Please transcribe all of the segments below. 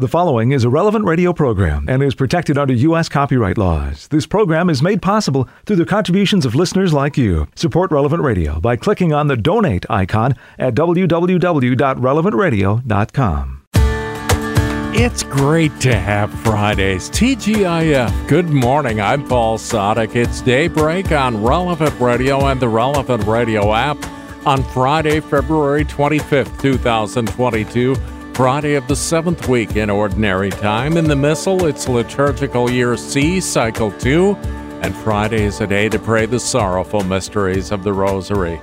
The following is a relevant radio program and is protected under U.S. copyright laws. This program is made possible through the contributions of listeners like you. Support Relevant Radio by clicking on the donate icon at www.relevantradio.com. It's great to have Fridays. TGIF. Good morning. I'm Paul Sadek. It's daybreak on Relevant Radio and the Relevant Radio app on Friday, February 25th, 2022. Friday of the seventh week in Ordinary Time. In the Missal, it's liturgical year C, cycle 2, and Friday is a day to pray the sorrowful mysteries of the Rosary.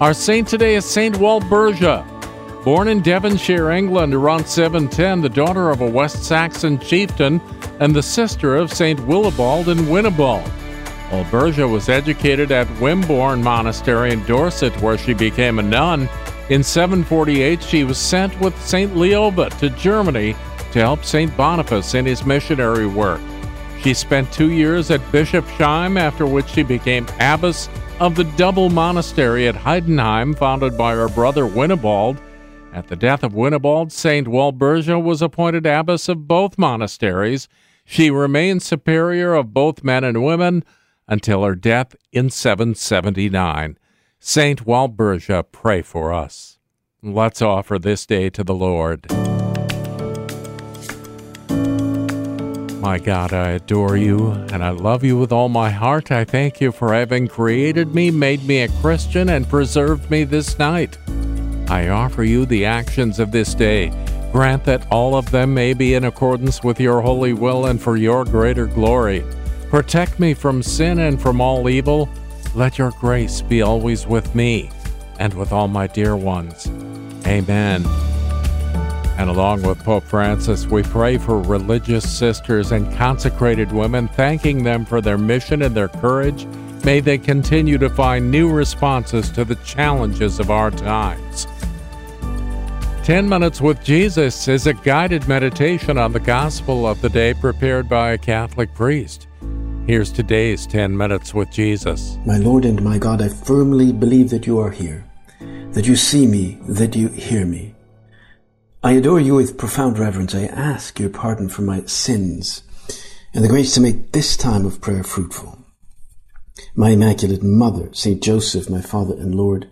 Our saint today is Saint Walburga. Born in Devonshire, England around 710, the daughter of a West Saxon chieftain and the sister of Saint Willibald and Winibald. Walburga was educated at Wimborne Monastery in Dorset, where she became a nun in 748, she was sent with St. Leoba to Germany to help St. Boniface in his missionary work. She spent two years at Bischofsheim, after which she became abbess of the double monastery at Heidenheim, founded by her brother Winibald. At the death of Winibald, St. Walburga was appointed abbess of both monasteries. She remained superior of both men and women until her death in 779. Saint Walburga, pray for us. Let's offer this day to the Lord. My God, I adore you and I love you with all my heart. I thank you for having created me, made me a Christian, and preserved me this night. I offer you the actions of this day. Grant that all of them may be in accordance with your holy will and for your greater glory. Protect me from sin and from all evil let your grace be always with me and with all my dear ones. Amen. And along with Pope Francis, we pray for religious sisters and consecrated women, thanking them for their mission and their courage. May they continue to find new responses to the challenges of our times. 10 Minutes with Jesus is a guided meditation on the gospel of the day prepared by a Catholic priest. Here's today's 10 Minutes with Jesus. My Lord and my God, I firmly believe that you are here, that you see me, that you hear me. I adore you with profound reverence. I ask your pardon for my sins and the grace to make this time of prayer fruitful. My Immaculate Mother, Saint Joseph, my Father and Lord,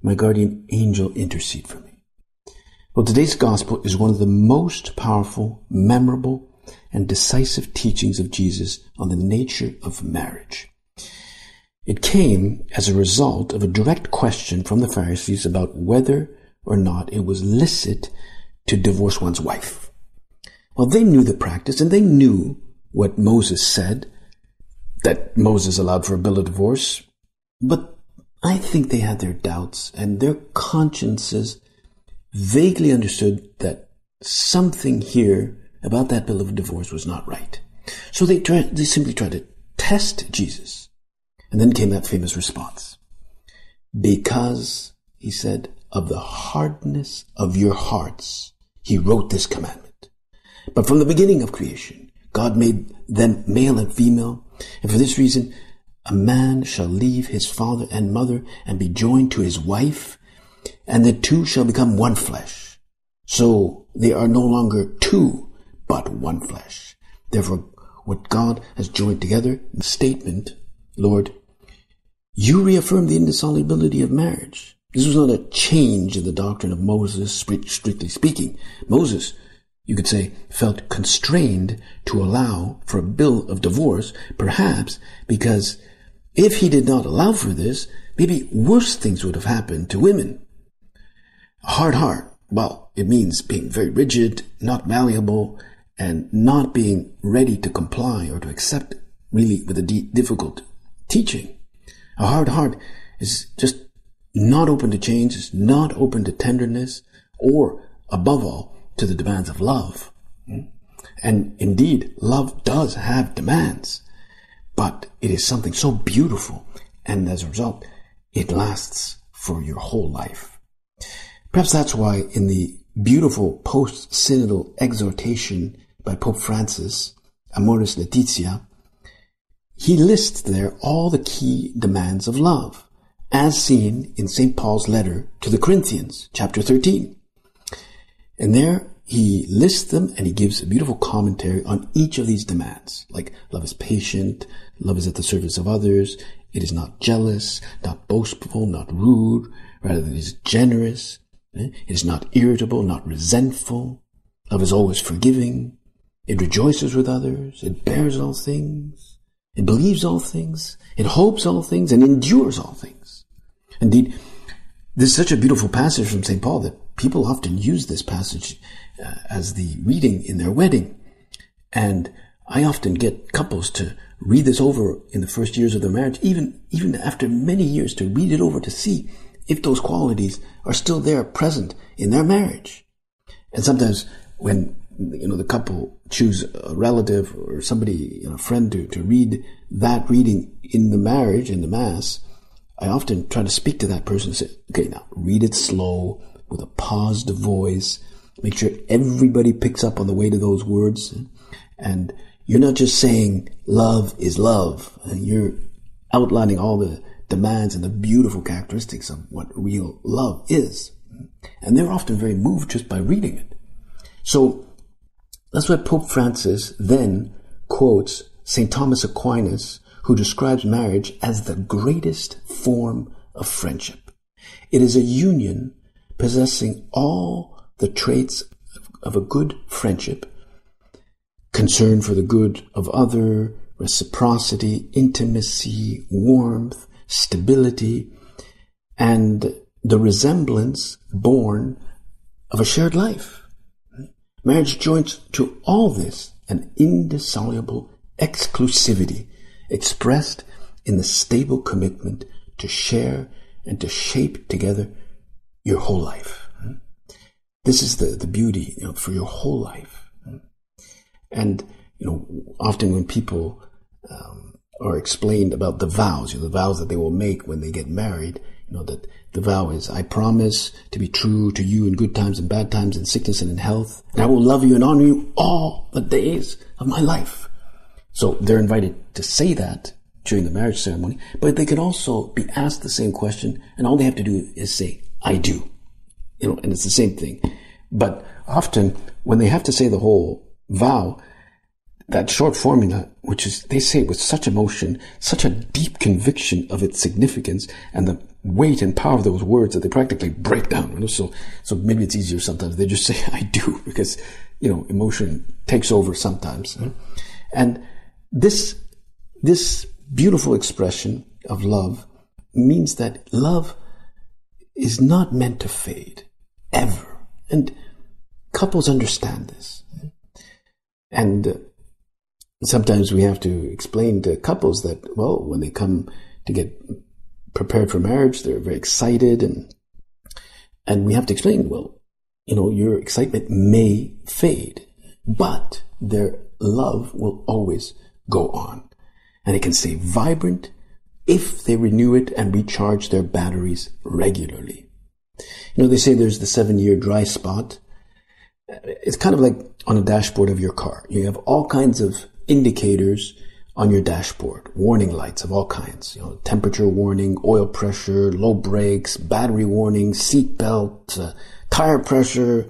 my guardian angel, intercede for me. Well, today's gospel is one of the most powerful, memorable, and decisive teachings of Jesus on the nature of marriage. It came as a result of a direct question from the Pharisees about whether or not it was licit to divorce one's wife. Well, they knew the practice and they knew what Moses said, that Moses allowed for a bill of divorce, but I think they had their doubts and their consciences vaguely understood that something here about that bill of divorce was not right. So they they simply tried to test Jesus. And then came that famous response. Because, he said, of the hardness of your hearts, he wrote this commandment. But from the beginning of creation, God made them male and female. And for this reason, a man shall leave his father and mother and be joined to his wife, and the two shall become one flesh. So they are no longer two, but one flesh. Therefore, what God has joined together, the statement, Lord, you reaffirm the indissolubility of marriage. This was not a change in the doctrine of Moses, strictly speaking. Moses, you could say, felt constrained to allow for a bill of divorce, perhaps because if he did not allow for this, maybe worse things would have happened to women. Hard heart, well, it means being very rigid, not malleable, and not being ready to comply or to accept really with a difficult teaching. A hard heart is just not open to change, is not open to tenderness, or above all, to the demands of love. And indeed, love does have demands, but it is something so beautiful, and as a result, it lasts for your whole life. Perhaps that's why in the beautiful post-synodal exhortation by Pope Francis, Amoris Laetitia, he lists there all the key demands of love, as seen in St. Paul's letter to the Corinthians, chapter 13. And there he lists them and he gives a beautiful commentary on each of these demands. Like love is patient, love is at the service of others, it is not jealous, not boastful, not rude, rather it is generous, eh? it is not irritable, not resentful. Love is always forgiving, it rejoices with others, it bears all things, it believes all things, it hopes all things, and endures all things. Indeed, this is such a beautiful passage from St. Paul that people often use this passage uh, as the reading in their wedding. And I often get couples to read this over in the first years of their marriage, even, even after many years to read it over to see if those qualities are still there present in their marriage. And sometimes when, you know, the couple choose a relative or somebody, you know, a friend to, to read that reading in the marriage, in the mass, I often try to speak to that person and say, okay, now read it slow with a paused voice, Make sure everybody picks up on the weight of those words. And you're not just saying love is love. You're outlining all the demands and the beautiful characteristics of what real love is. And they're often very moved just by reading it. So that's why Pope Francis then quotes St. Thomas Aquinas, who describes marriage as the greatest form of friendship. It is a union possessing all the traits of a good friendship concern for the good of other, reciprocity, intimacy, warmth, stability, and the resemblance born of a shared life. Marriage joins to all this an indissoluble exclusivity expressed in the stable commitment to share and to shape together your whole life. This is the, the beauty you know, for your whole life. And, you know, often when people um, are explained about the vows, you know, the vows that they will make when they get married, you know, that the vow is, I promise to be true to you in good times and bad times, in sickness and in health, and I will love you and honor you all the days of my life. So they're invited to say that during the marriage ceremony, but they can also be asked the same question, and all they have to do is say, I do you know, and it's the same thing. But often when they have to say the whole vow, that short formula, which is, they say with such emotion, such a deep conviction of its significance and the weight and power of those words that they practically break down. You know? So, so maybe it's easier sometimes. They just say, I do, because, you know, emotion takes over sometimes. And this, this beautiful expression of love means that love is not meant to fade ever. And couples understand this. And uh, sometimes we have to explain to couples that, well, when they come to get prepared for marriage, they're very excited and, and we have to explain, well, you know, your excitement may fade, but their love will always go on. And it can stay vibrant if they renew it and recharge their batteries regularly. You know, they say there's the seven year dry spot. It's kind of like on a dashboard of your car. You have all kinds of indicators on your dashboard, warning lights of all kinds, you know, temperature warning, oil pressure, low brakes, battery warning, seat belt, uh, tire pressure,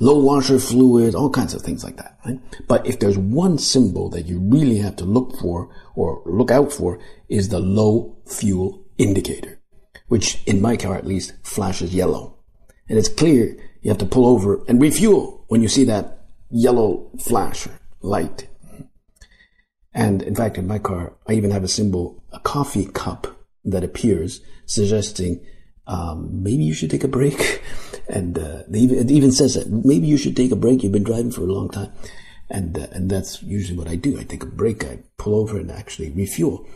low washer fluid, all kinds of things like that, right? But if there's one symbol that you really have to look for or look out for is the low fuel indicator which in my car at least flashes yellow. And it's clear you have to pull over and refuel when you see that yellow flash light. And in fact, in my car, I even have a symbol, a coffee cup that appears suggesting um, maybe you should take a break. And uh, even, it even says that maybe you should take a break. You've been driving for a long time. And, uh, and that's usually what I do. I take a break. I pull over and actually refuel.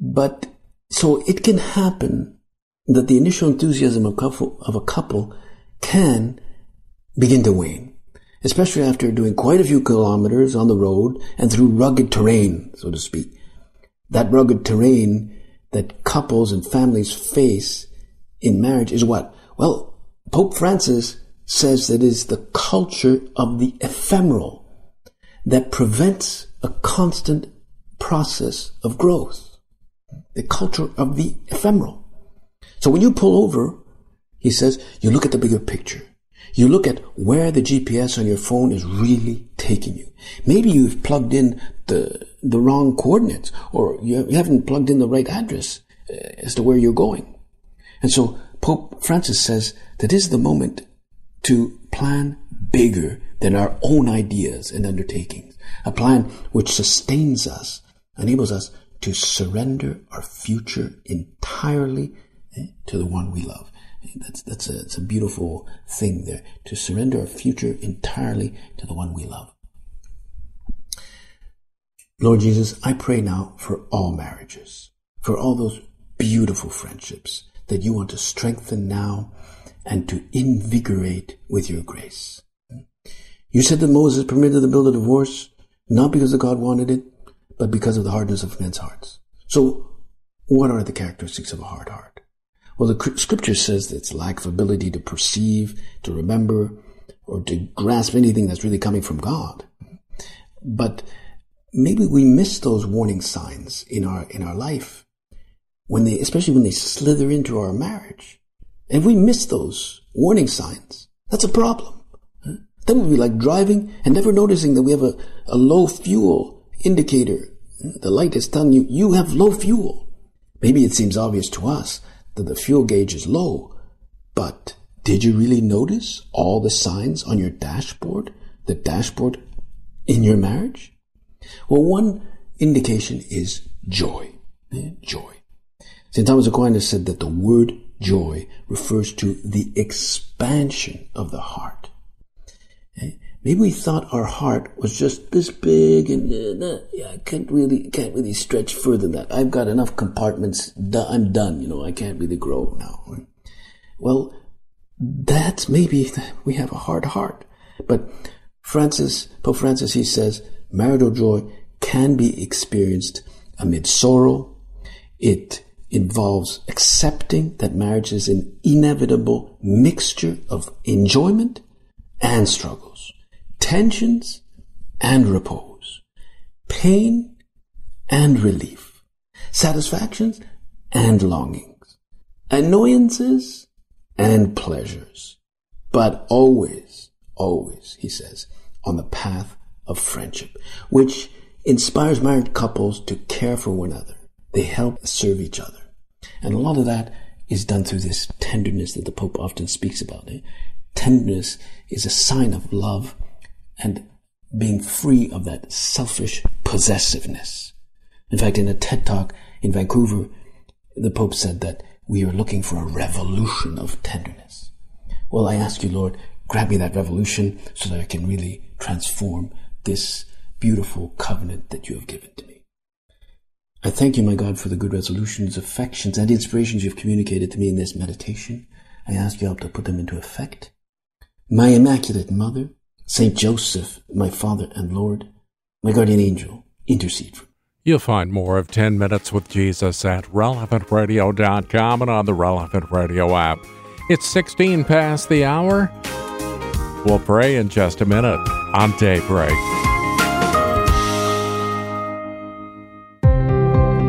But so it can happen that the initial enthusiasm of couple, of a couple can begin to wane, especially after doing quite a few kilometers on the road and through rugged terrain, so to speak. That rugged terrain that couples and families face in marriage is what? Well, Pope Francis says that it is the culture of the ephemeral that prevents a constant process of growth the culture of the ephemeral. So when you pull over, he says, you look at the bigger picture. You look at where the GPS on your phone is really taking you. Maybe you've plugged in the, the wrong coordinates or you haven't plugged in the right address uh, as to where you're going. And so Pope Francis says that this is the moment to plan bigger than our own ideas and undertakings. A plan which sustains us, enables us to surrender our future entirely eh, to the one we love. That's, that's a, it's a beautiful thing there, to surrender our future entirely to the one we love. Lord Jesus, I pray now for all marriages, for all those beautiful friendships that you want to strengthen now and to invigorate with your grace. You said that Moses permitted the bill of divorce not because God wanted it, but because of the hardness of men's hearts. So, what are the characteristics of a hard heart? Well, the scripture says that it's lack of ability to perceive, to remember, or to grasp anything that's really coming from God. But maybe we miss those warning signs in our in our life when they, especially when they slither into our marriage. And if we miss those warning signs, that's a problem. That would be like driving and never noticing that we have a, a low fuel indicator. The light is telling you you have low fuel. Maybe it seems obvious to us that the fuel gauge is low, but did you really notice all the signs on your dashboard, the dashboard in your marriage? Well, one indication is joy. Eh, joy. St. Thomas Aquinas said that the word joy refers to the expansion of the heart. Eh, Maybe we thought our heart was just this big and uh, yeah, I can't really can't really stretch further than that. I've got enough compartments. I'm done. You know, I can't really grow now. Well, that's maybe we have a hard heart. But Francis, Pope Francis, he says marital joy can be experienced amid sorrow. It involves accepting that marriage is an inevitable mixture of enjoyment and struggles tensions and repose, pain and relief, satisfactions and longings, annoyances and pleasures, but always, always, he says, on the path of friendship, which inspires married couples to care for one another. They help serve each other. And a lot of that is done through this tenderness that the Pope often speaks about. Eh? Tenderness is a sign of love and being free of that selfish possessiveness. In fact, in a TED talk in Vancouver, the Pope said that we are looking for a revolution of tenderness. Well, I ask you, Lord, grab me that revolution so that I can really transform this beautiful covenant that you have given to me. I thank you, my God, for the good resolutions, affections, and inspirations you've communicated to me in this meditation. I ask you help to put them into effect. My Immaculate Mother, Saint Joseph, my Father and Lord, my guardian angel, intercede for me. You'll find more of 10 Minutes with Jesus at relevantradio.com and on the Relevant Radio app. It's 16 past the hour. We'll pray in just a minute on Daybreak.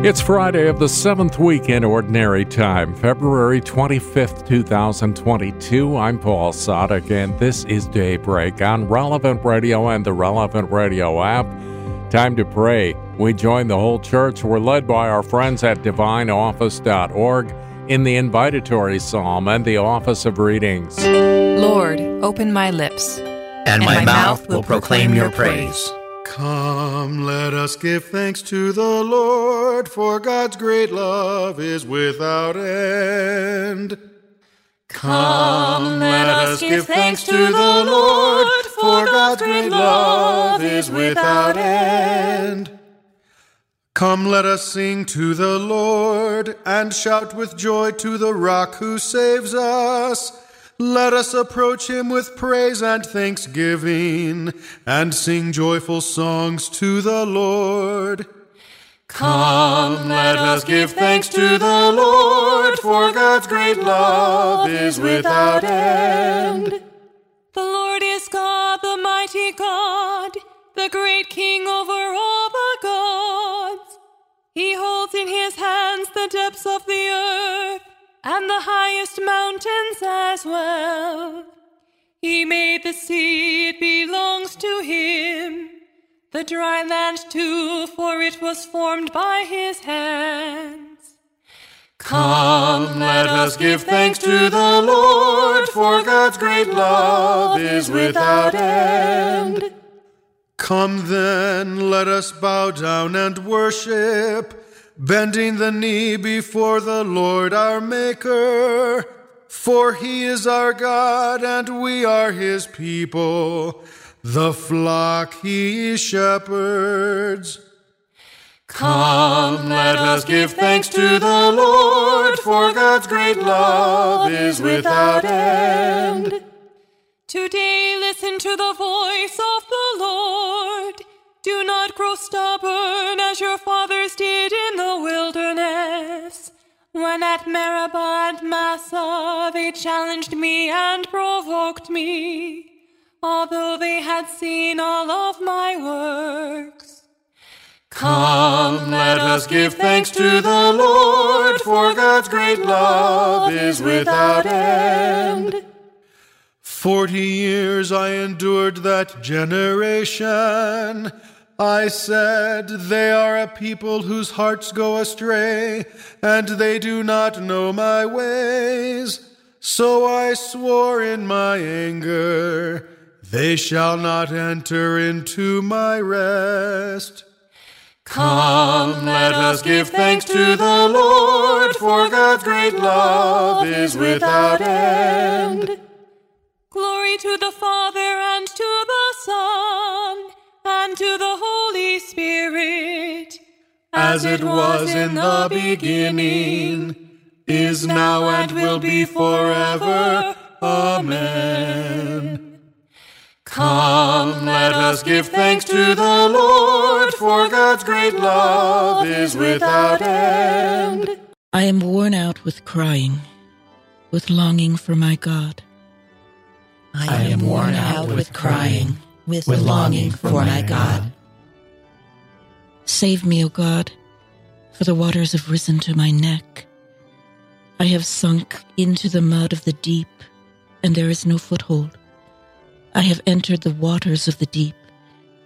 It's Friday of the seventh week in Ordinary Time, February 25th, 2022. I'm Paul Sadek, and this is Daybreak on Relevant Radio and the Relevant Radio app. Time to pray. We join the whole church. We're led by our friends at divineoffice.org in the invitatory psalm and the office of readings. Lord, open my lips, and, and my, my, mouth will proclaim your praise. Come, let us give thanks to the Lord, for God's great love is without end. Come, let us give thanks to the Lord, for God's great love is without end. Come, let us sing to the Lord, and shout with joy to the rock who saves us. Let us approach him with praise and thanksgiving, and sing joyful songs to the Lord. Come, let us give thanks to the Lord, for God's great love is without end. The Lord is God, the mighty God, the great King over all the gods. He holds in his hands the depths of the earth and the highest mountains as well. He made the sea, it belongs to him. The dry land too, for it was formed by his hands. Come, let us give thanks to the Lord, for God's great love is without end. Come then, let us bow down and worship, bending the knee before the Lord our Maker. For he is our God, and we are his people, the flock he shepherds. Come, let us give thanks to the Lord, for God's great love is without end. Today listen to the voice of the Lord. Do not grow stubborn as your fathers did in the wilderness. When at Meribah and Massah they challenged me and provoked me, although they had seen all of my works. Come, let us give thanks to the Lord, for God's great love is without end. Forty years I endured that generation. I said, They are a people whose hearts go astray, and they do not know my ways. So I swore in my anger, They shall not enter into my rest. Come, let us give thanks to the Lord, for God's great love is without end. Glory to the Father and to the Son and to the Holy Spirit, as it was in the beginning, is now, and will be forever. Amen. Come, let us give thanks to the Lord, for God's great love is without end. I am worn out with crying, with longing for my God. I am worn out with crying, with longing for my God. Save me, O God, for the waters have risen to my neck. I have sunk into the mud of the deep, and there is no foothold. I have entered the waters of the deep,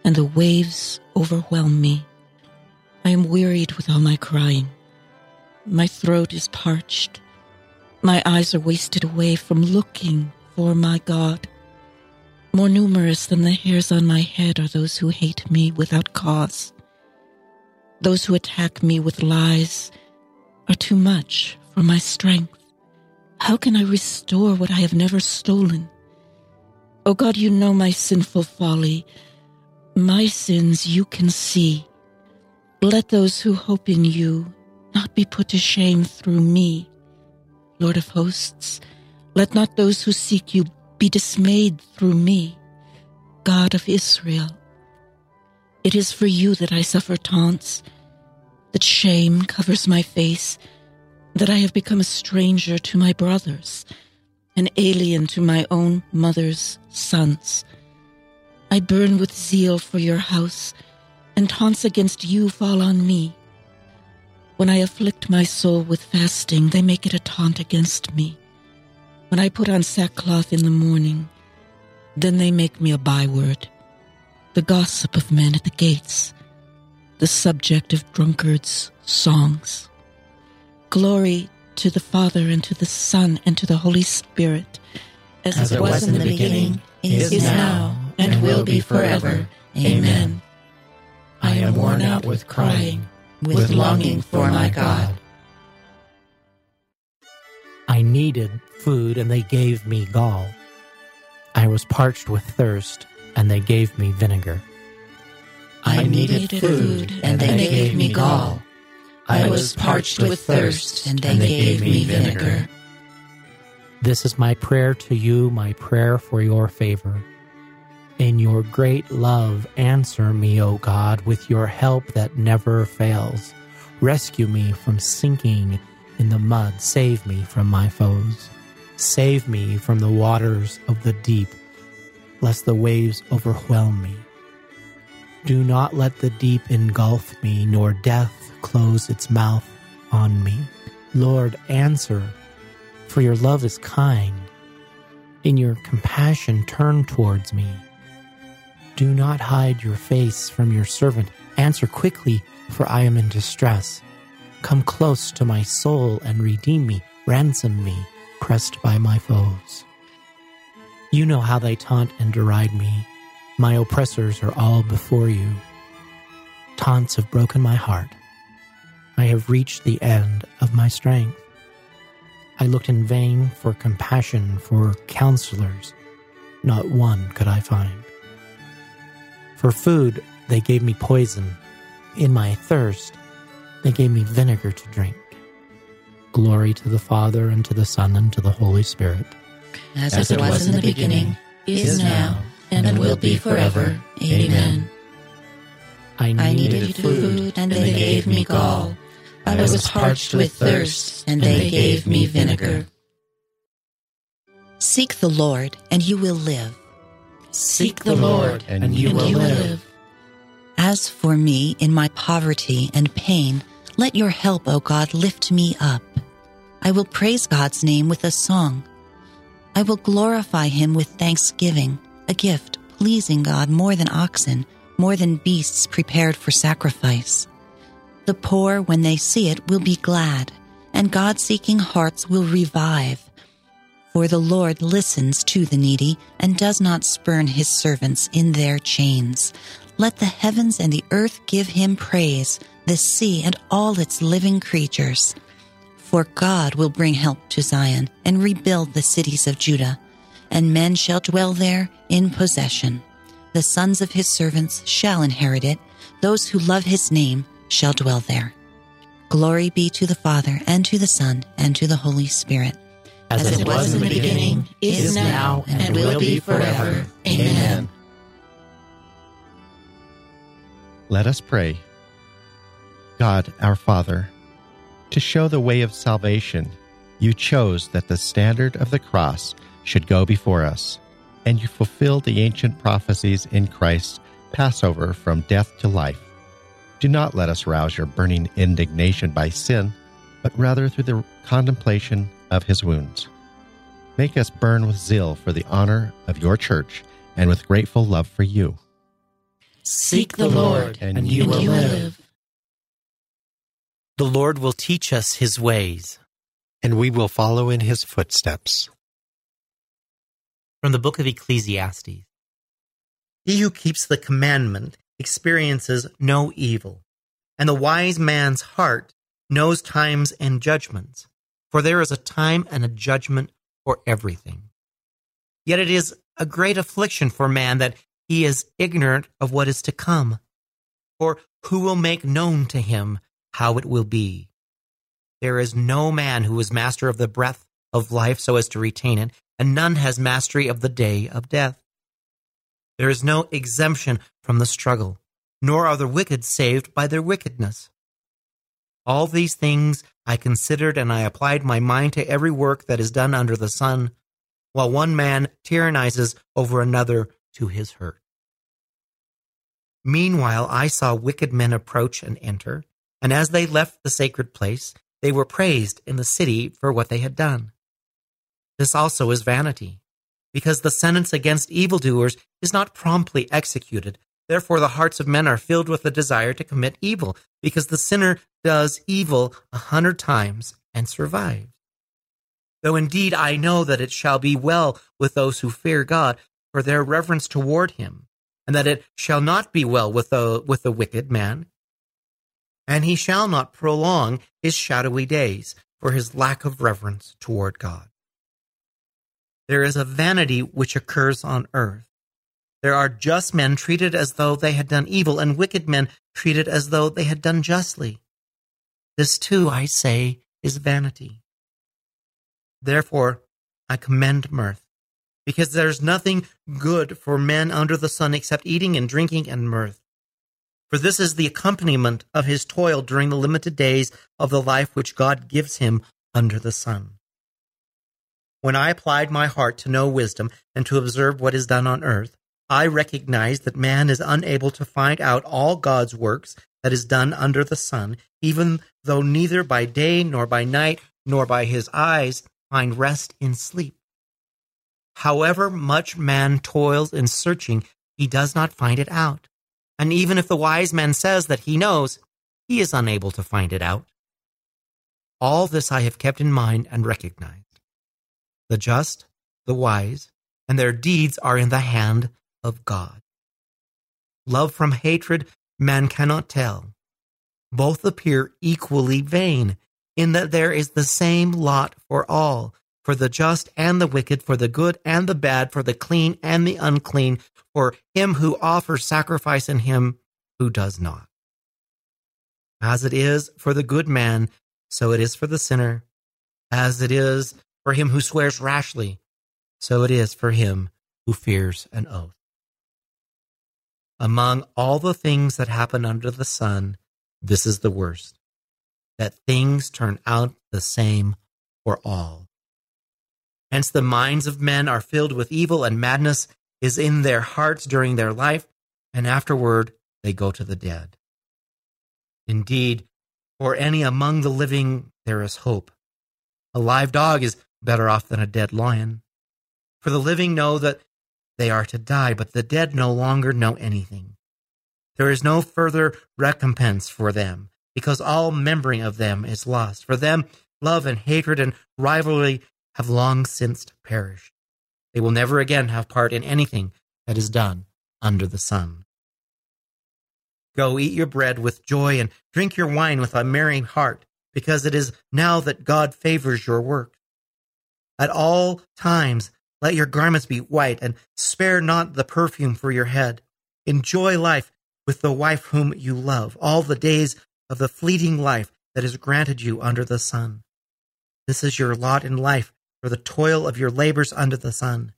and the waves overwhelm me. I am wearied with all my crying. My throat is parched. My eyes are wasted away from looking for my God. More numerous than the hairs on my head are those who hate me without cause. Those who attack me with lies are too much for my strength. How can I restore what I have never stolen? O oh God, you know my sinful folly. My sins you can see. Let those who hope in you not be put to shame through me. Lord of hosts, let not those who seek you be dismayed through me, God of Israel. It is for you that I suffer taunts, that shame covers my face, that I have become a stranger to my brothers, an alien to my own mother's sons. I burn with zeal for your house, and taunts against you fall on me. When I afflict my soul with fasting, they make it a taunt against me. When I put on sackcloth in the morning, then they make me a byword, the gossip of men at the gates, the subject of drunkards' songs. Glory to the Father and to the Son and to the Holy Spirit, as, as it was, was in the beginning, is, is now, and will be forever. Amen. I am worn out with crying, with longing for my God. I needed food and they gave me gall. I was parched with thirst and they gave me vinegar. I needed food and they gave me gall. I was parched with thirst and they gave me vinegar. This is my prayer to you, my prayer for your favor. In your great love, answer me, O God, with your help that never fails. Rescue me from sinking in the mud, save me from my foes. Save me from the waters of the deep, lest the waves overwhelm me. Do not let the deep engulf me, nor death close its mouth on me. Lord, answer, for your love is kind. In your compassion, turn towards me. Do not hide your face from your servant. Answer quickly, for I am in distress. Come close to my soul and redeem me. Ransom me, pressed by my foes. You know how they taunt and deride me. My oppressors are all before you. Taunts have broken my heart. I have reached the end of my strength. I looked in vain for compassion, for counselors. Not one could I find. For food, they gave me poison. In my thirst, they gave me vinegar to drink. Glory to the Father, and to the Son, and to the Holy Spirit. As, As it was in the beginning, is now, and will be forever. Amen. I needed, I needed food, and they gave me gall. I was parched with thirst, and they gave me vinegar. Seek the Lord, and you will live. Seek the Lord, and you will live. As for me, in my poverty and pain, let your help, O God, lift me up. I will praise God's name with a song. I will glorify him with thanksgiving, a gift pleasing God more than oxen, more than beasts prepared for sacrifice. The poor, when they see it, will be glad, and God seeking hearts will revive. For the Lord listens to the needy and does not spurn his servants in their chains. Let the heavens and the earth give him praise, the sea and all its living creatures. For God will bring help to Zion and rebuild the cities of Judah, and men shall dwell there in possession. The sons of his servants shall inherit it, those who love his name shall dwell there. Glory be to the Father, and to the Son, and to the Holy Spirit. As, As it was in the beginning, is now, and will be forever. Amen. Let us pray. God, our Father, to show the way of salvation, you chose that the standard of the cross should go before us, and you fulfilled the ancient prophecies in Christ's Passover from death to life. Do not let us rouse your burning indignation by sin, but rather through the contemplation of his wounds. Make us burn with zeal for the honor of your church and with grateful love for you. Seek the Lord, and, and you, will, live. The Lord will teach us his ways, and we will follow in his footsteps. From the book of Ecclesiastes He who keeps the commandment experiences no evil, and the wise man's heart knows times and judgments, for there is a time and a judgment for everything. Yet it is a great affliction for man that he is ignorant of what is to come. For who will make known to him how it will be? There is no man who is master of the breath of life so as to retain it, and none has mastery of the day of death. There is no exemption from the struggle, nor are the wicked saved by their wickedness. All these things I considered, and I applied my mind to every work that is done under the sun, while one man tyrannizes over another to his hurt. Meanwhile, I saw wicked men approach and enter, and as they left the sacred place, they were praised in the city for what they had done. This also is vanity because the sentence against evildoers is not promptly executed. Therefore, the hearts of men are filled with a desire to commit evil, because the sinner does evil a hundred times and survives. Though indeed I know that it shall be well with those who fear God, for their reverence toward him, and that it shall not be well with the, with the wicked man. And he shall not prolong his shadowy days, for his lack of reverence toward God. There is a vanity which occurs on earth. There are just men treated as though they had done evil, and wicked men treated as though they had done justly. This too, I say, is vanity. Therefore, I commend mirth, because there's nothing good for men under the sun except eating and drinking and mirth. For this is the accompaniment of his toil during the limited days of the life which God gives him under the sun. When I applied my heart to know wisdom and to observe what is done on earth, I recognized that man is unable to find out all God's works that is done under the sun, even though neither by day nor by night nor by his eyes find rest in sleep. However much man toils in searching, he does not find it out. And even if the wise man says that he knows, he is unable to find it out. All this I have kept in mind and recognized. The just, the wise, and their deeds are in the hand of God. Love from hatred man cannot tell. Both appear equally vain, in that there is the same lot for all, for the just and the wicked, for the good and the bad, for the clean and the unclean, for him who offers sacrifice and him who does not. As it is for the good man, so it is for the sinner. As it is for him who swears rashly, so it is for him who fears an oath. Among all the things that happen under the sun, this is the worst that things turn out the same for all. Hence, the minds of men are filled with evil, and madness is in their hearts during their life, and afterward they go to the dead. Indeed, for any among the living there is hope. A live dog is better off than a dead lion. For the living know that they are to die, but the dead no longer know anything. There is no further recompense for them, because all memory of them is lost. For them, love and hatred and rivalry have long since perished. They will never again have part in anything that is done under the sun. Go eat your bread with joy and drink your wine with a merry heart, because it is now that God favors your work. At all times, let your garments be white, and spare not the perfume for your head. Enjoy life with the wife whom you love, all the days of the fleeting life that is granted you under the sun. This is your lot in life for the toil of your labors under the sun.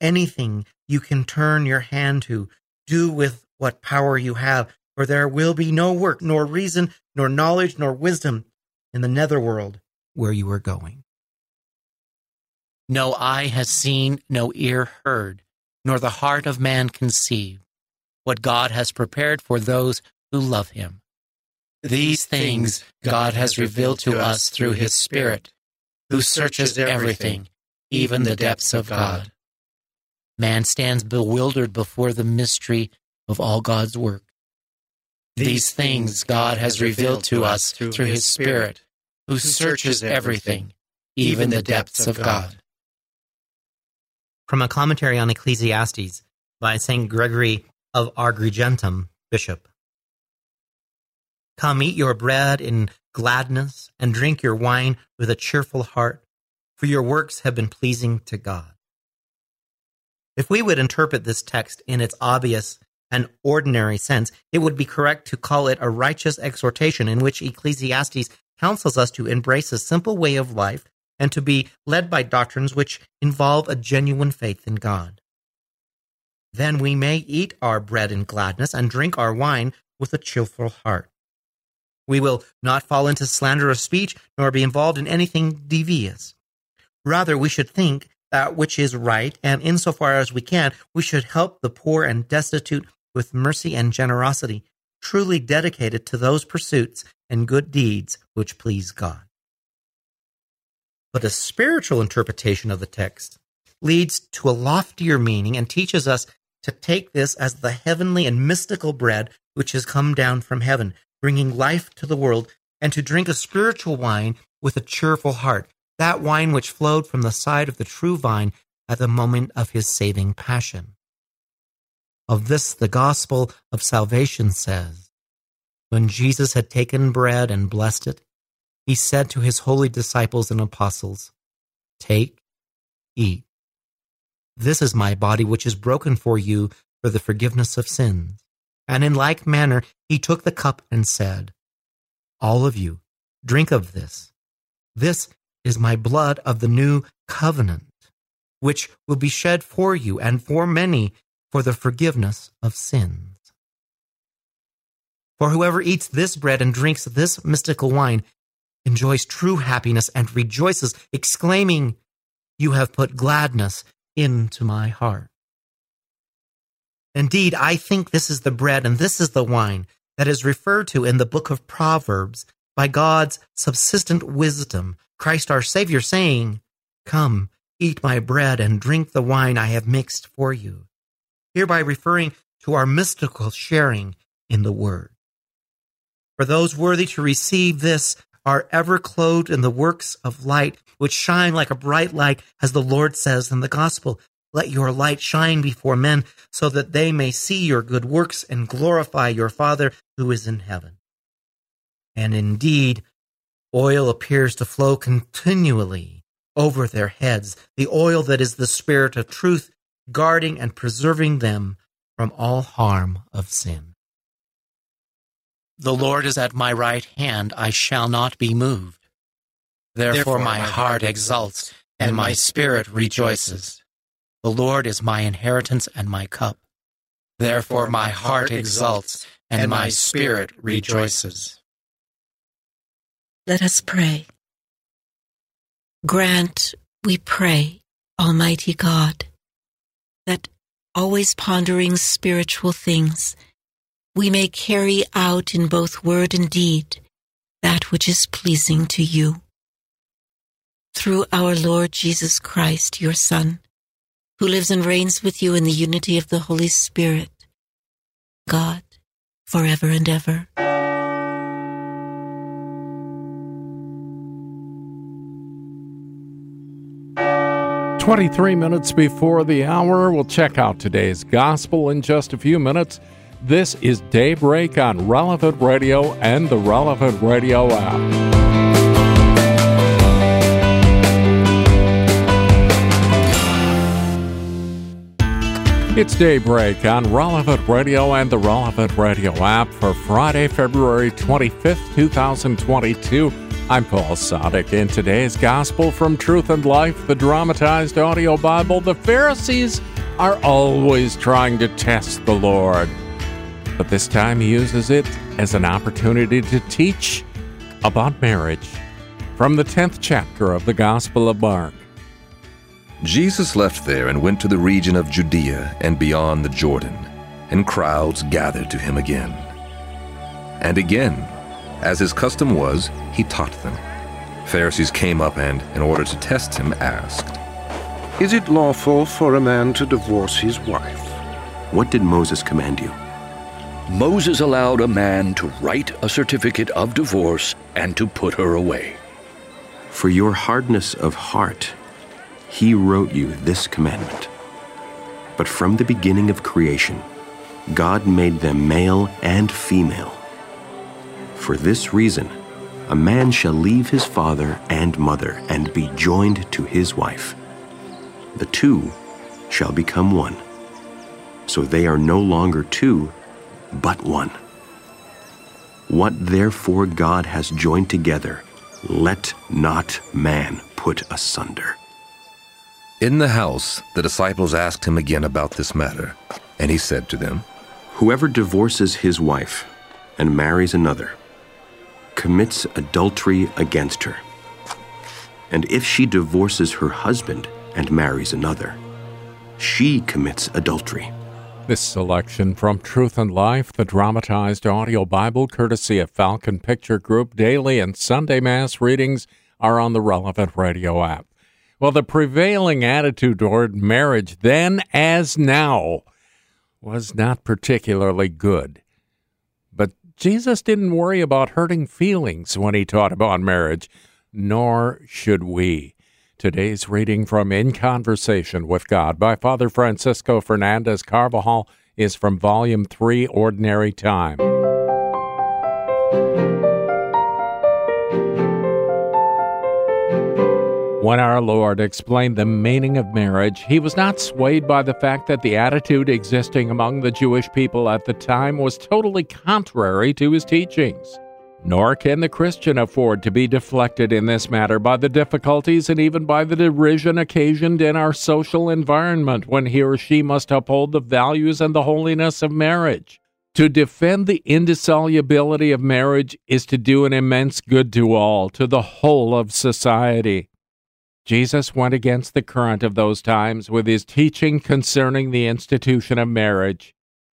Anything you can turn your hand to, do with what power you have, for there will be no work, nor reason, nor knowledge, nor wisdom in the netherworld where you are going. No eye has seen, no ear heard, nor the heart of man conceived what God has prepared for those who love him. These things God has revealed to us through his Spirit, who searches everything, even the depths of God. Man stands bewildered before the mystery of all God's work. These things God has revealed to us through his Spirit, who searches everything, even the depths of God. From a commentary on Ecclesiastes by St. Gregory of Agrigentum, Bishop. Come eat your bread in gladness and drink your wine with a cheerful heart, for your works have been pleasing to God. If we would interpret this text in its obvious and ordinary sense, it would be correct to call it a righteous exhortation in which Ecclesiastes counsels us to embrace a simple way of life and to be led by doctrines which involve a genuine faith in God. Then we may eat our bread in gladness and drink our wine with a cheerful heart. We will not fall into slanderous speech nor be involved in anything devious. Rather, we should think that which is right, and insofar as we can, we should help the poor and destitute with mercy and generosity, truly dedicated to those pursuits and good deeds which please God. But a spiritual interpretation of the text leads to a loftier meaning and teaches us to take this as the heavenly and mystical bread which has come down from heaven, bringing life to the world, and to drink a spiritual wine with a cheerful heart, that wine which flowed from the side of the true vine at the moment of his saving passion. Of this, the gospel of salvation says When Jesus had taken bread and blessed it, he said to his holy disciples and apostles, Take, eat. This is my body, which is broken for you for the forgiveness of sins. And in like manner, he took the cup and said, All of you, drink of this. This is my blood of the new covenant, which will be shed for you and for many for the forgiveness of sins. For whoever eats this bread and drinks this mystical wine enjoys true happiness and rejoices, exclaiming, You have put gladness into my heart. Indeed, I think this is the bread and this is the wine that is referred to in the book of Proverbs by God's subsistent wisdom, Christ our Savior, saying, Come, eat my bread and drink the wine I have mixed for you, hereby referring to our mystical sharing in the Word. For those worthy to receive this are ever clothed in the works of light, which shine like a bright light, as the Lord says in the Gospel. Let your light shine before men, so that they may see your good works and glorify your Father who is in heaven. And indeed, oil appears to flow continually over their heads, the oil that is the Spirit of truth, guarding and preserving them from all harm of sin. The Lord is at my right hand, I shall not be moved. Therefore, my heart exults, and my spirit rejoices. The Lord is my inheritance and my cup. Therefore, my heart exults, and my spirit rejoices. Let us pray. Grant, we pray, Almighty God, that always pondering spiritual things, we may carry out in both word and deed that which is pleasing to you. Through our Lord Jesus Christ, your Son, who lives and reigns with you in the unity of the Holy Spirit, God, forever and ever. 23 minutes before the hour. We'll check out today's gospel in just a few minutes. This is Daybreak on Relevant Radio and the Relevant Radio app. It's Daybreak on Relevant Radio and the Relevant Radio app for Friday, February 25th, 2022. I'm Paul Sadek. In today's Gospel from Truth and Life, the dramatized audio Bible, the Pharisees are always trying to test the Lord. But this time he uses it as an opportunity to teach about marriage from the 10th chapter of the Gospel of Mark. Jesus left there and went to the region of Judea and beyond the Jordan, and crowds gathered to him again. And again, as his custom was, he taught them. Pharisees came up and, in order to test him, asked, Is it lawful for a man to divorce his wife? What did Moses command you? Moses allowed a man to write a certificate of divorce and to put her away. For your hardness of heart, he wrote you this commandment. But from the beginning of creation, God made them male and female. For this reason, a man shall leave his father and mother and be joined to his wife. The two shall become one. So they are no longer two, but one. What therefore God has joined together, let not man put asunder. In the house, the disciples asked him again about this matter, and he said to them, Whoever divorces his wife and marries another commits adultery against her. And if she divorces her husband and marries another, she commits adultery. This selection from Truth and Life, the dramatized audio Bible, courtesy of Falcon Picture Group, daily and Sunday Mass readings are on the relevant radio app. Well, the prevailing attitude toward marriage then as now was not particularly good. But Jesus didn't worry about hurting feelings when he taught about marriage, nor should we. Today's reading from In Conversation with God by Father Francisco Fernandez Carvajal is from Volume 3, Ordinary Time. When our Lord explained the meaning of marriage, he was not swayed by the fact that the attitude existing among the Jewish people at the time was totally contrary to his teachings. Nor can the Christian afford to be deflected in this matter by the difficulties and even by the derision occasioned in our social environment when he or she must uphold the values and the holiness of marriage. To defend the indissolubility of marriage is to do an immense good to all, to the whole of society. Jesus went against the current of those times with his teaching concerning the institution of marriage.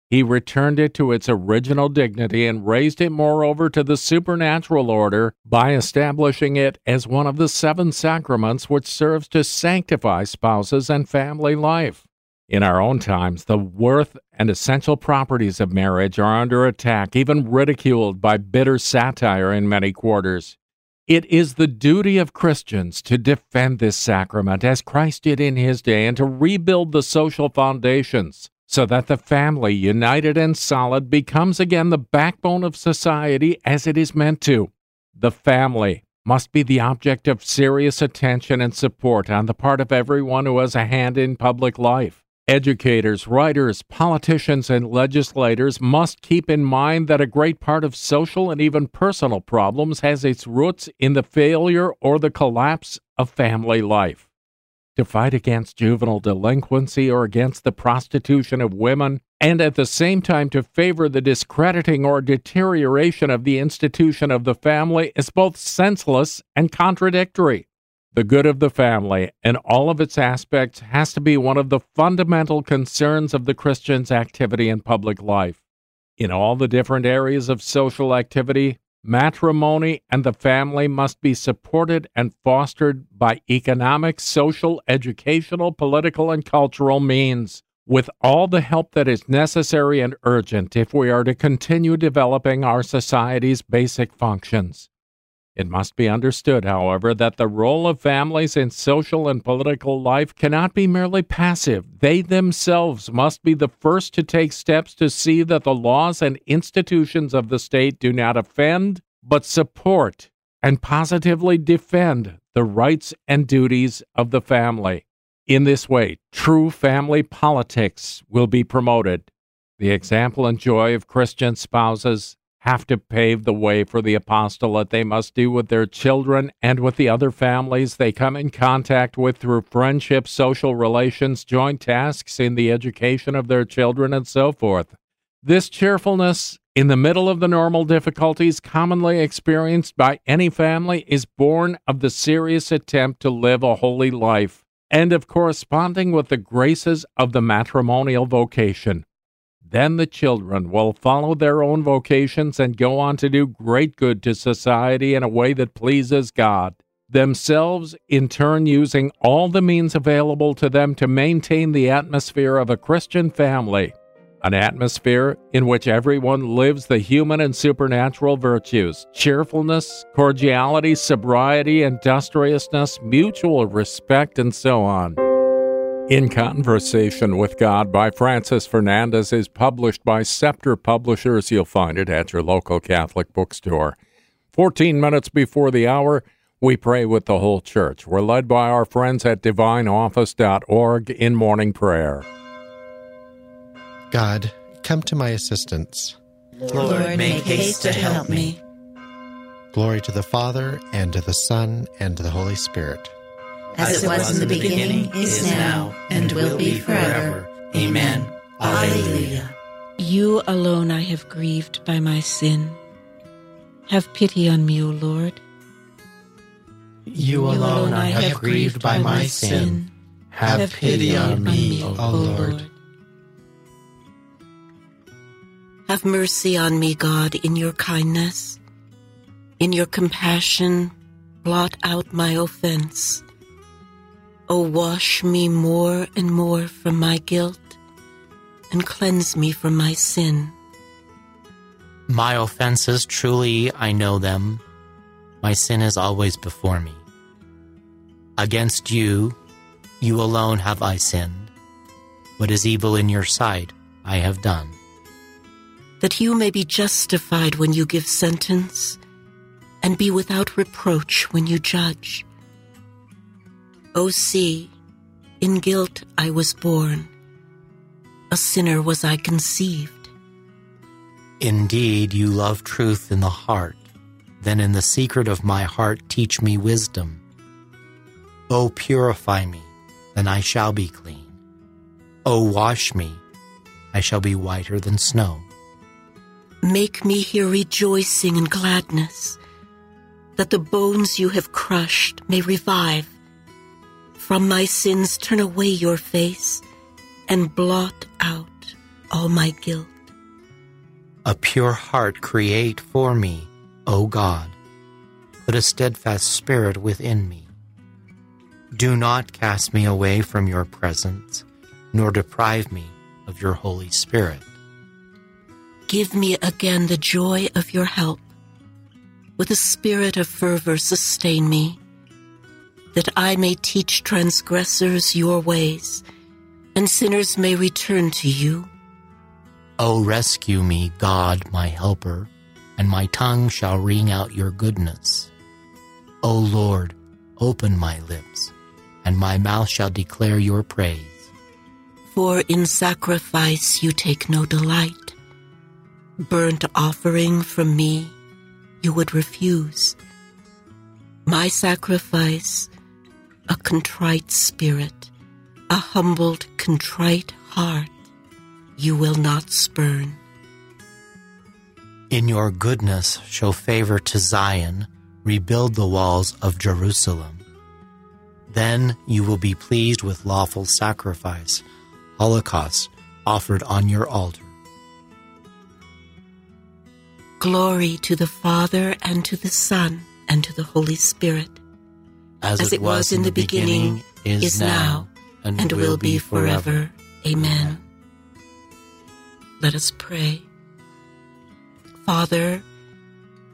He returned it to its original dignity and raised it, moreover, to the supernatural order by establishing it as one of the seven sacraments which serves to sanctify spouses and family life. In our own times, the worth and essential properties of marriage are under attack, even ridiculed by bitter satire in many quarters. It is the duty of Christians to defend this sacrament as Christ did in his day and to rebuild the social foundations so that the family, united and solid, becomes again the backbone of society as it is meant to. The family must be the object of serious attention and support on the part of everyone who has a hand in public life. Educators, writers, politicians, and legislators must keep in mind that a great part of social and even personal problems has its roots in the failure or the collapse of family life. To fight against juvenile delinquency or against the prostitution of women, and at the same time to favor the discrediting or deterioration of the institution of the family is both senseless and contradictory. The good of the family in all of its aspects has to be one of the fundamental concerns of the Christian's activity in public life. In all the different areas of social activity, matrimony and the family must be supported and fostered by economic, social, educational, political, and cultural means, with all the help that is necessary and urgent if we are to continue developing our society's basic functions. It must be understood, however, that the role of families in social and political life cannot be merely passive. They themselves must be the first to take steps to see that the laws and institutions of the state do not offend, but support and positively defend the rights and duties of the family. In this way, true family politics will be promoted. The example and joy of Christian spouses have to pave the way for the apostolate they must do with their children and with the other families they come in contact with through friendship, social relations, joint tasks in the education of their children, and so forth. This cheerfulness in the middle of the normal difficulties commonly experienced by any family is born of the serious attempt to live a holy life and of corresponding with the graces of the matrimonial vocation. Then the children will follow their own vocations and go on to do great good to society in a way that pleases God, themselves in turn using all the means available to them to maintain the atmosphere of a Christian family, an atmosphere in which everyone lives the human and supernatural virtues cheerfulness, cordiality, sobriety, industriousness, mutual respect, and so on. In Conversation with God by Francis Fernandez is published by Scepter Publishers. You'll find it at your local Catholic bookstore. 14 minutes before the hour, we pray with the whole church. We're led by our friends at divineoffice.org in morning prayer. God, come to my assistance. Lord, make haste to help me. Glory to the Father, and to the Son, and to the Holy Spirit as it was in the beginning, is now, and will be forever. Amen. Alleluia. You alone I have grieved by my sin. Have pity on me, O Lord. You alone I have grieved by my sin. Have pity on me, O Lord. Have mercy on me, God, in your kindness. In your compassion, blot out my offense. O oh, wash me more and more from my guilt and cleanse me from my sin. My offenses, truly I know them. My sin is always before me. Against you, you alone have I sinned. What is evil in your sight, I have done. That you may be justified when you give sentence, and be without reproach when you judge. O see, in guilt I was born, a sinner was I conceived. Indeed, you love truth in the heart. Then in the secret of my heart teach me wisdom. O purify me, then I shall be clean. O wash me, I shall be whiter than snow. Make me hear rejoicing and gladness, that the bones you have crushed may revive. From my sins turn away your face and blot out all my guilt. A pure heart create for me, O God. Put a steadfast spirit within me. Do not cast me away from your presence, nor deprive me of your Holy Spirit. Give me again the joy of your help. With a spirit of fervor, sustain me, that I may teach transgressors your ways, and sinners may return to you. O rescue me, God, my helper, and my tongue shall ring out your goodness. O Lord, open my lips, and my mouth shall declare your praise. For in sacrifice you take no delight. Burnt offering from me you would refuse. My sacrifice, a contrite spirit, a humbled, contrite heart, you will not spurn. In your goodness, show favor to Zion, rebuild the walls of Jerusalem. Then you will be pleased with lawful sacrifice, holocaust offered on your altar. Glory to the Father, and to the Son, and to the Holy Spirit. As, As it, was, was in the beginning, beginning is, is now, and, and will be forever. Amen. Let us pray. Father,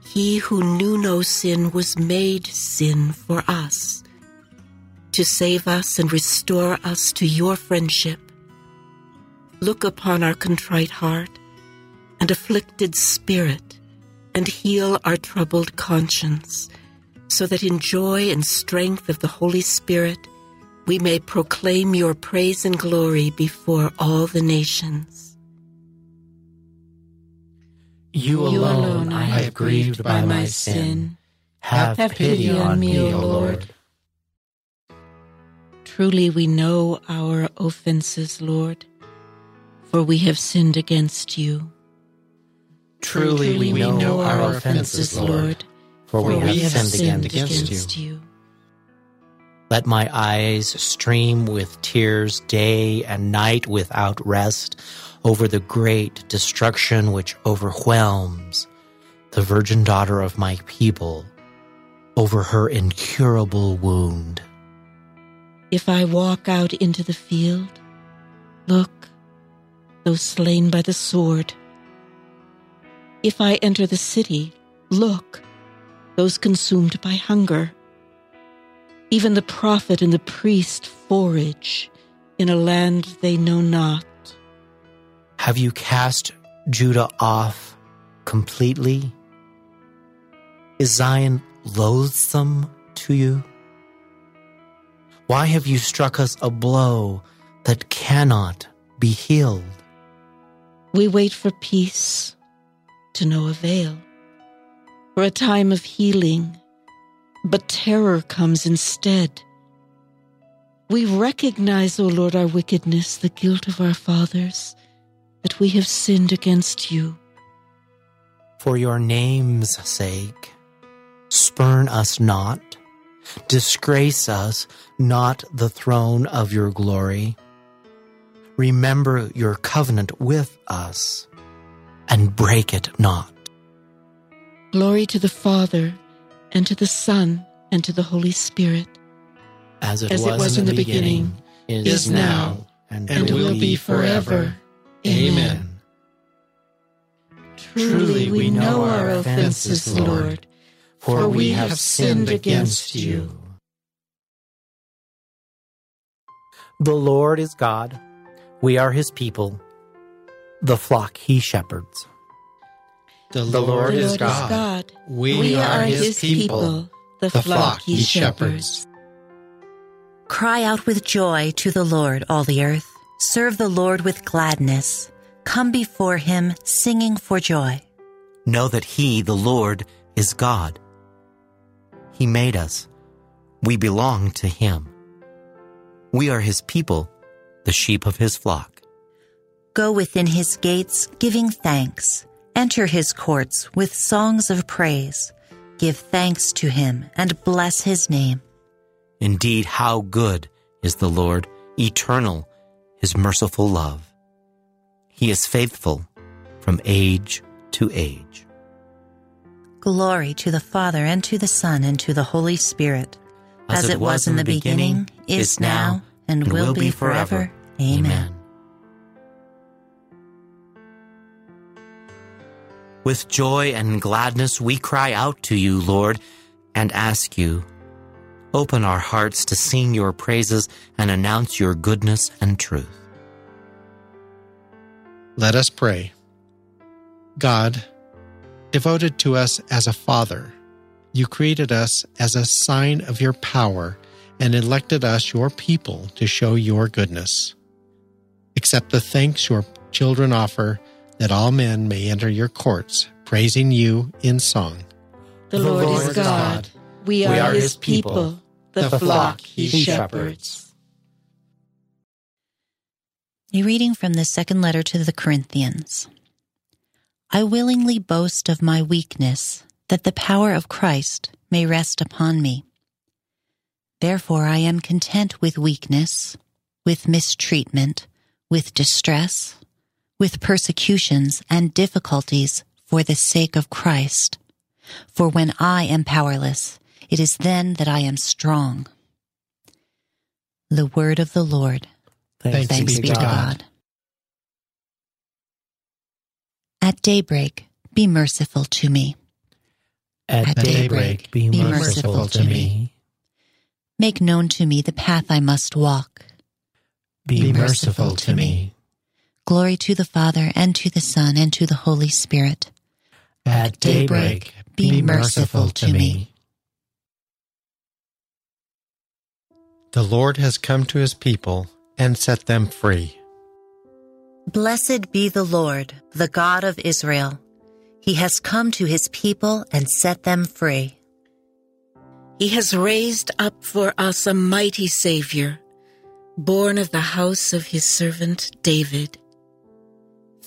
he who knew no sin was made sin for us, to save us and restore us to your friendship. Look upon our contrite heart and afflicted spirit, and heal our troubled conscience, so that in joy and strength of the Holy Spirit we may proclaim your praise and glory before all the nations. You alone, you alone I have grieved by my sin. Have, have pity on me, O Lord. Truly we know our offenses, Lord, for we have sinned against you. Truly, we, we know, know our offenses, Lord, for, we, we have, sinned, sinned against, against you. you. Let my eyes stream with tears day and night without rest over the great destruction which overwhelms the virgin daughter of my people, over her incurable wound. If I walk out into the field, look, those slain by the sword if I enter the city, look, those consumed by hunger. Even the prophet and the priest forage in a land they know not. Have you cast Judah off completely? Is Zion loathsome to you? Why have you struck us a blow that cannot be healed? We wait for peace to no avail. For a time of healing, but terror comes instead. We recognize, O Lord, our wickedness, the guilt of our fathers, that we have sinned against you. For your name's sake, spurn us not, disgrace us not the throne of your glory. Remember your covenant with us and break it not. Glory to the Father, and to the Son, and to the Holy Spirit. As it, As was, it was, in the, the beginning, beginning, is now, and, and will be forever. Amen. Truly we know our offenses, Lord, for we have sinned against you. The Lord is God. We are his people the flock he shepherds. The Lord, the Lord is, God. God. We, we are, are his people, the, the flock he shepherds. Cry out with joy to the Lord, all the earth. Serve the Lord with gladness. Come before him singing for joy. Know that he, the Lord, is God. He made us. We belong to him. We are his people, the sheep of his flock. Go within his gates giving thanks. Enter his courts with songs of praise. Give thanks to him and bless his name. Indeed, how good is the Lord, eternal, his merciful love. He is faithful from age to age. Glory to the Father, and to the Son, and to the Holy Spirit, as, as it was in the beginning, beginning is now, and, and will, will be forever. Amen. Amen. With joy and gladness we cry out to you, Lord, and ask you, open our hearts to sing your praises and announce your goodness and truth. Let us pray. God, devoted to us as a Father, you created us as a sign of your power and elected us your people to show your goodness. Accept the thanks your children offer that all men may enter your courts, praising you in song. The, the Lord, Lord, is God. God. We, are we are, his people, the, the flock he shepherds. A reading from the second letter to the Corinthians. I willingly boast of my weakness, that the power of Christ may rest upon me. Therefore I am content with weakness, with mistreatment, with distress with persecutions and difficulties for the sake of Christ. For when I am powerless, it is then that I am strong. The word of the Lord. Thanks, Thanks be, be, to God. God. At daybreak, be merciful to me. At, At daybreak, be, be merciful, merciful to me. Make known to me the path I must walk. Be, be merciful to me. Glory to the Father, and to the Son, and to the Holy Spirit. At daybreak, be merciful to me. The Lord has come to his people and set them free. Blessed be the Lord, the God of Israel. He has come to his people and set them free. He has raised up for us a mighty Savior, born of the house of his servant David.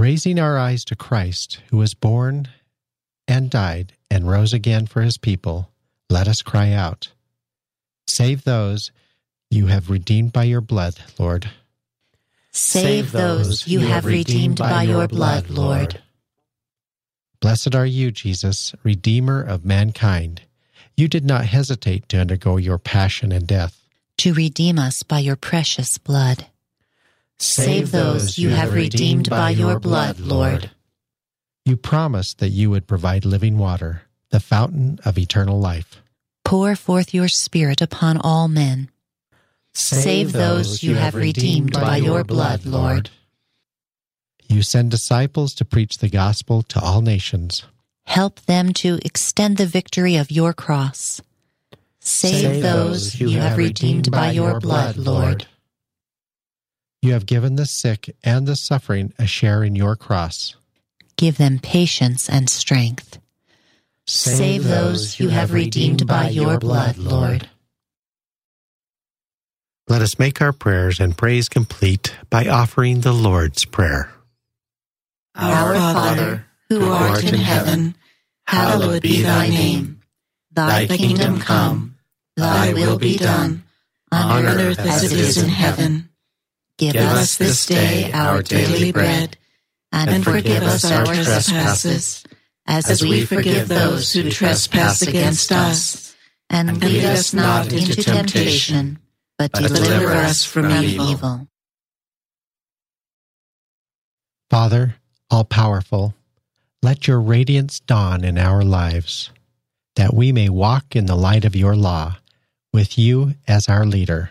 Raising our eyes to Christ, who was born and died and rose again for his people, let us cry out Save those you have redeemed by your blood, Lord. Save those you have redeemed by your blood, Lord. Blessed are you, Jesus, Redeemer of mankind. You did not hesitate to undergo your passion and death. To redeem us by your precious blood. Save those you have redeemed by your blood, Lord. You promised that you would provide living water, the fountain of eternal life. Pour forth your Spirit upon all men. Save those you have redeemed by your blood, Lord. You send disciples to preach the gospel to all nations. Help them to extend the victory of your cross. Save those you have redeemed by your blood, Lord. You have given the sick and the suffering a share in your cross. Give them patience and strength. Save those you have redeemed by your blood, Lord. Let us make our prayers and praise complete by offering the Lord's Prayer. Our Father, who art in heaven, hallowed be thy name. Thy kingdom come, Thy will be done, on earth as it is in heaven. Give us this day our daily bread, and forgive us our trespasses, as we forgive those who trespass against us. And lead us not into temptation, but deliver us from evil. Father, all powerful, let your radiance dawn in our lives, that we may walk in the light of your law, with you as our leader.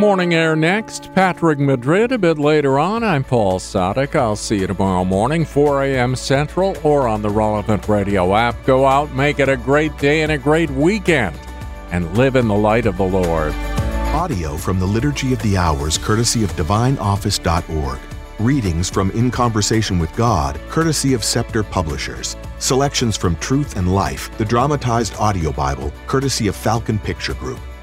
Morning air next. Patrick Madrid a bit later on. I'm Paul Sadek. I'll see you tomorrow morning, 4 a.m. Central, or on the relevant radio app. Go out, make it a great day and a great weekend, and live in the light of the Lord. Audio from the Liturgy of the Hours, courtesy of DivineOffice.org. Readings from In Conversation with God, courtesy of Scepter Publishers. Selections from Truth and Life, the dramatized audio Bible, courtesy of Falcon Picture Group.